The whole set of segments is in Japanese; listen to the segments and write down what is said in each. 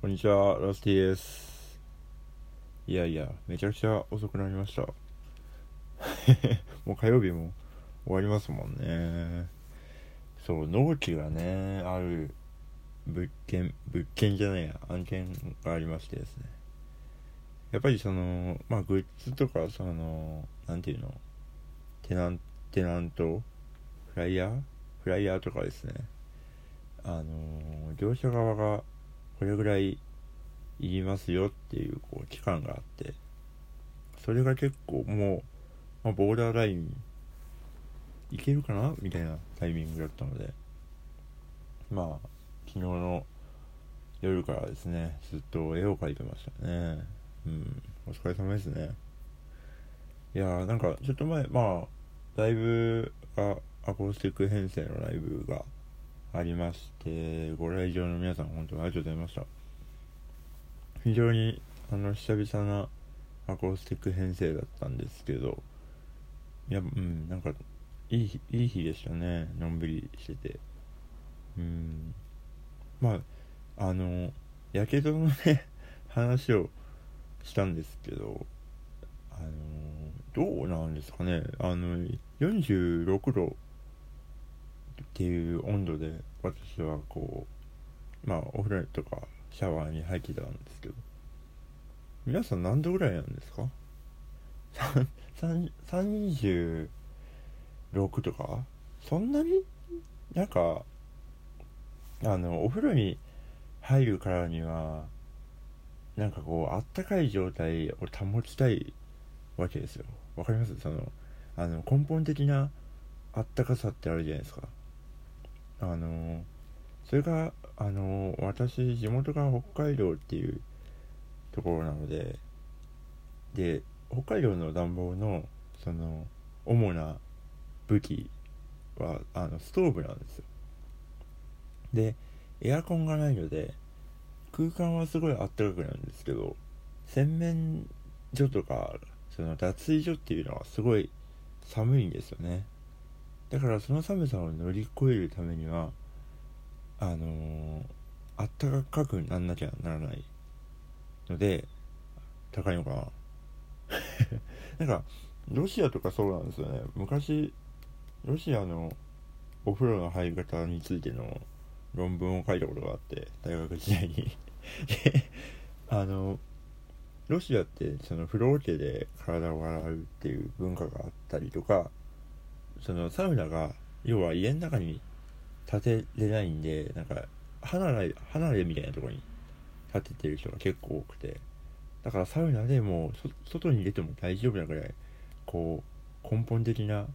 こんにちは、ラスティです。いやいや、めちゃくちゃ遅くなりました。もう火曜日も終わりますもんね。そう、納期がね、ある物件、物件じゃないや、案件がありましてですね。やっぱりその、まあ、グッズとか、その、なんていうの、テナン、テナント、フライヤー？フライヤーとかですね。あの、業者側が、これぐらいいりますよっていうこう期間があってそれが結構もう、まあ、ボーダーラインいけるかなみたいなタイミングだったのでまあ昨日の夜からですねずっと絵を描いてましたね。うん。お疲れ様ですね。いやーなんかちょっと前まあライブがアコースティック編成のライブがありましてご来場の皆さん本当にありがとうございました。非常にあの久々なアコースティック編成だったんですけどいやうんなんかいいいい日でしたね。のんびりしてて。うん。まああのやけどのね 話をしたんですけどあのどうなんですかね。あの46度っていう温度で私はこうまあお風呂とかシャワーに入ってたんですけど皆さん何度ぐらいなんですか？36とか？そんなに？なんかあのお風呂に入るからにはなんかこうあったかい状態を保ちたいわけですよ。わかります？そのあの根本的なあったかさってあるじゃないですか。あのそれがあの私地元が北海道っていうところなのでで北海道の暖房のその主な武器はあのストーブなんですよ。でエアコンがないので空間はすごいあったかくなるんですけど洗面所とかその脱衣所っていうのはすごい寒いんですよね。だからその寒さを乗り越えるためにはあのー、あったかくなんなきゃならないので高いのかな。なんかロシアとかそうなんですよね。昔ロシアのお風呂の入り方についての論文を書いたことがあって大学時代に。あのロシアってその風呂桶で体を洗うっていう文化があったりとかそのサウナが要は家の中に建てれないんでなんか離れ離れみたいなとこに建ててる人が結構多くて。だからサウナでも外に出ても大丈夫なぐらいこう根本的な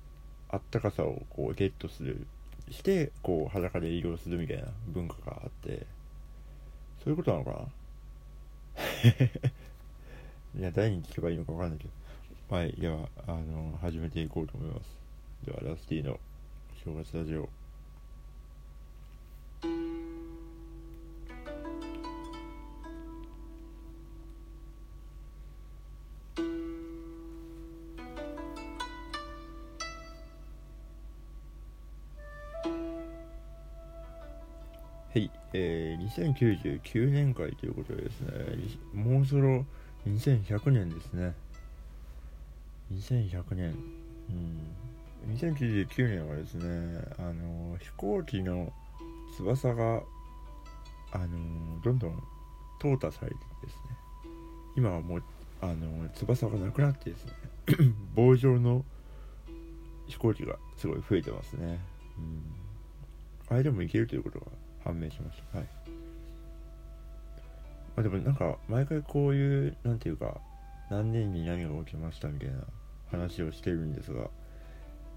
あったかさをこうゲットするしてこう裸で移動するみたいな文化があって。そういうことなのかな？いや誰に聞けばいいのか分かんないけど。はいではあの始めていこうと思います。ではラスティの正月ラジオはい、えー、2099年会ということでですね、もうそろ2100年ですね。2100年。うん。2099年はですねあの飛行機の翼があのどんどん淘汰されてですね。今はもうあの翼がなくなってですね 棒状の飛行機がすごい増えてますね、うん、あれでもいけるということが判明しました。はい。まあでもなんか毎回こういう何ていうか何年に何が起きましたみたいな話をしてるんですが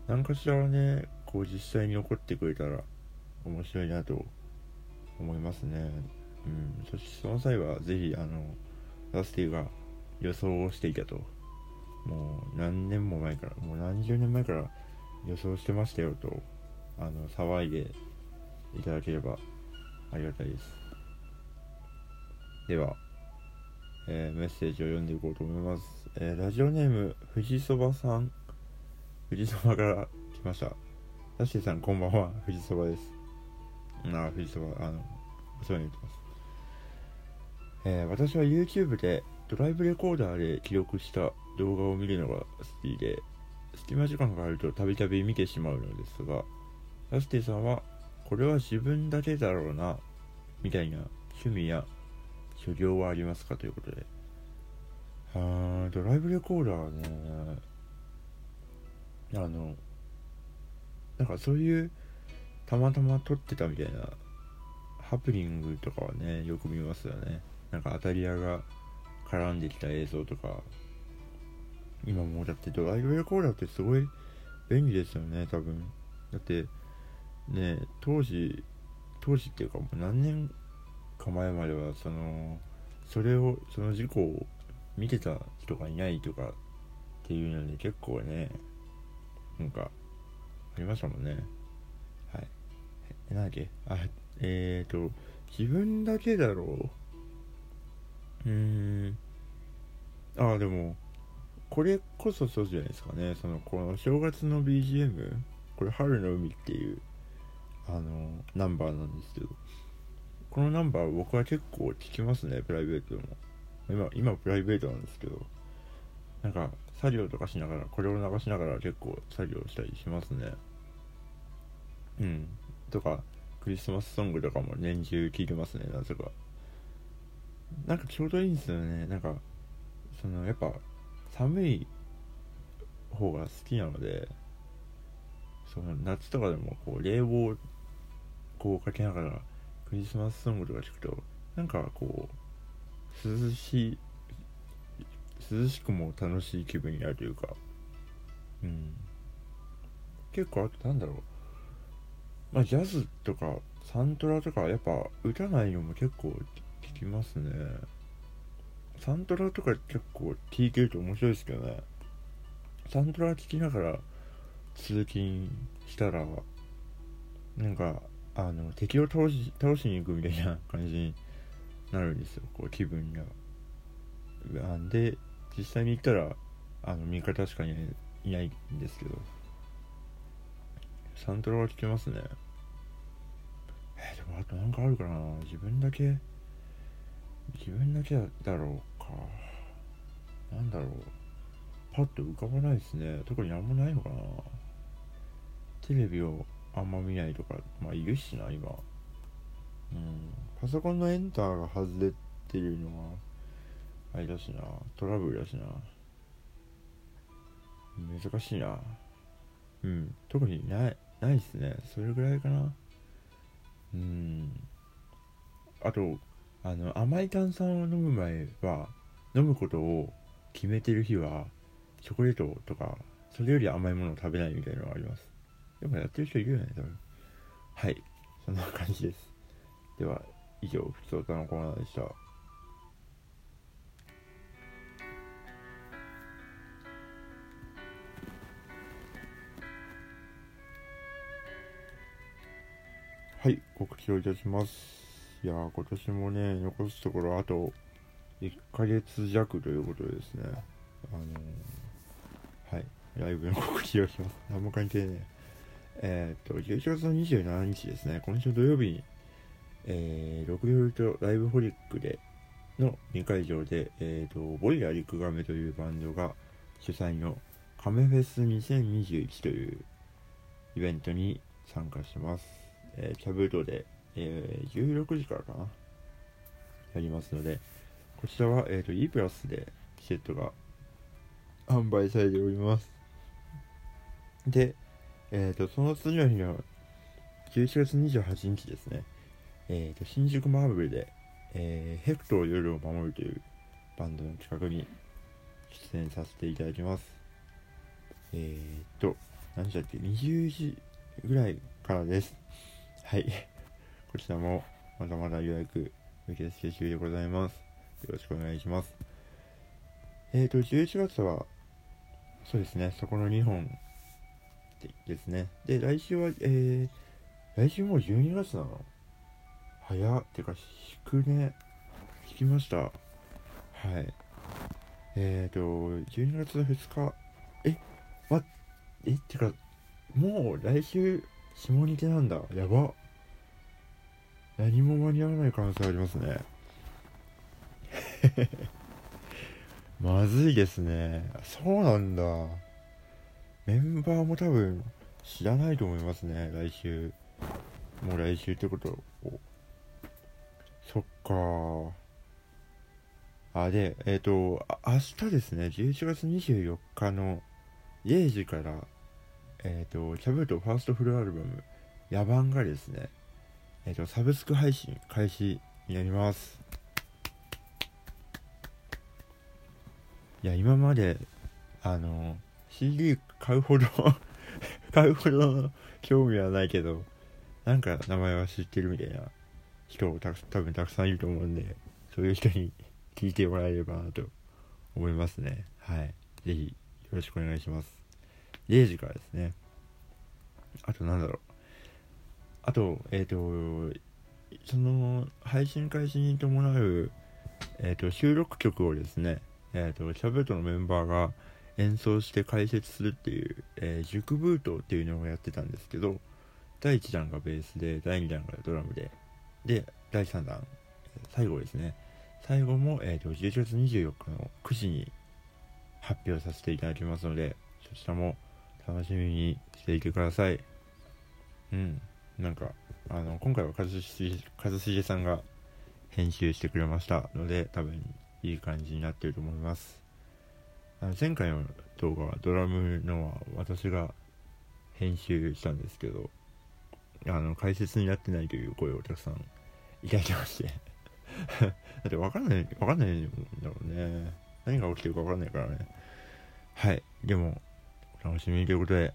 何かしらねこう実際に起こってくれたら面白いなと思いますね。うん。そしてその際はぜひあのラスティが予想をしていたと。もう何年も前からもう何十年前から予想してましたよとあの騒いでいただければありがたいです。では、えー、メッセージを読んでいこうと思います、えー、ラジオネーム藤そばさん。富士そばから来ました。タッシーさん、こんばんは。富士そばです。あ、富士そば、あの、お世話になってます。えー私は YouTube でドライブレコーダーで記録した動画を見るのが好きで隙間時間があるとたびたび見てしまうのですがラスティさんはこれは自分だけだろうなみたいな趣味や所業はありますか？ということであードライブレコーダーねあのなんかそういうたまたま撮ってたみたいなハプニングとかはねよく見ますよね。なんか当たり屋が絡んできた映像とか今もだってドライブレコーダーってすごい便利ですよね多分。だってね当時当時っていうかもう何年か前まではそのそれをその事故を見てた人がいないとかっていうので結構ねなんかありましたもんね。はい。えなんだっけ？あえーと自分だけだろう。うーん。ああでもこれこそそうじゃないですかね。そのこの正月の BGM これ「春の海」っていうあのナンバーなんですけど。このナンバー僕は結構聞きますねプライベートでも。今今プライベートなんですけど。なんか作業とかしながらこれを流しながら結構作業したりしますね。うん。とかクリスマスソングとかも年中聴いてますねなぜかなんかちょうどいいんですよね。なんかそのやっぱ寒い方が好きなのでその夏とかでもこう冷房をこうかけながらクリスマスソングとか聞くとなんかこう涼しい涼しくも楽しい気分になるというか。うん。結構あとなんだろう。まあジャズとかサントラとかやっぱ歌ないのも結構聞きますね。サントラとか結構聴いてると面白いですけどね。サントラ聴きながら通勤したらなんかあの敵を倒し倒しに行くみたいな感じになるんですよ。こう気分が。で実際に行ったらあの味方しかいないいないんですけど。サントラは聴けますね。えーでもあとなんかあるかな。自分だけ自分だけだろうか。なんだろう。パッと浮かばないですね。特になんもないのかな。テレビをあんま見ないとかまあいるしな今。うん。パソコンのエンターが外れてるのはあれだしな。トラブルだしな。難しいな。うん。特にないないっすね。それぐらいかな。うん。あとあの甘い炭酸を飲む前は飲むことを決めてる日はチョコレートとかそれより甘いものを食べないみたいなのがあります。でもやってる人いるよね多分。はい。そんな感じです。では以上ふつおたのコーナーでした。はい告知をいたします。いやー今年もね残すところあと1ヶ月弱ということでですね。あのーはいライブの告知をします。何も関係ねえ。えーっと11月の27日ですね。今週土曜日にえー、6秒とライブホリックでの2会場で、えー、とボイラーリクガメというバンドが主催のカメフェス2021というイベントに参加します、えーキャブートで、えー16時からかなやりますのでこちらは、えー、と E プラスでチケットが販売されておりますで、えー、とその次の日の11月28日ですねえー、と新宿マーブルで、えーヘクトー夜を守るというバンドの企画に出演させていただきます。えー、と、何時だっけ ?20 時ぐらいからです。はい。こちらもまだまだ予約受け付け中でございます。よろしくお願いします。えーと、11月は、そうですね、そこの2本でですね。で、来週は、えー、来週もう12月なの？早ってか引くね引きましたはいえーと12月2日えまえってかもう来週下日なんだ。やば。何も間に合わない可能性ありますね。まずいですね。そうなんだ。メンバーも多分知らないと思いますね。来週。もう来週ってことそっか。あでえっ、ー、と明日ですね。11月24日の0時からえっ、ー、とキャブートファーストフルアルバム「野蛮」がですねえっ、ー、とサブスク配信開始になります。いや今まであの CD 買うほど 買うほど興味はないけどなんか名前は知ってるみたいな人た多分たくさんいると思うんでそういう人に聞いてもらえればなと思いますね。はい。是非よろしくお願いします。0時からですね。あとなんだろう。あとえっ、ー、とその配信開始に伴う、えーと、収録曲をですねえっ、ー、とシャベルトのメンバーが演奏して解説するっていう、えー、塾ブートっていうのをやってたんですけど第1弾がベースで第2弾がドラムでで第3弾最後ですね。最後も、えーと、11月24日の9時に発表させていただきますのでそちらも楽しみにしていてください。うん。なんかあの今回は一茂さんが編集してくれましたので多分いい感じになってると思います。あの前回の動画はドラムのは私が編集したんですけどあの解説になってないという声をたくさんいただきまして。だって分かんない分かんないんだろうね。何が起きてるか分かんないからね。はい。でも楽しみということで。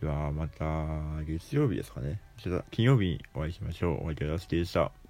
ではまた月曜日ですかね。金曜日にお会いしましょう。お相手はラスキーでした。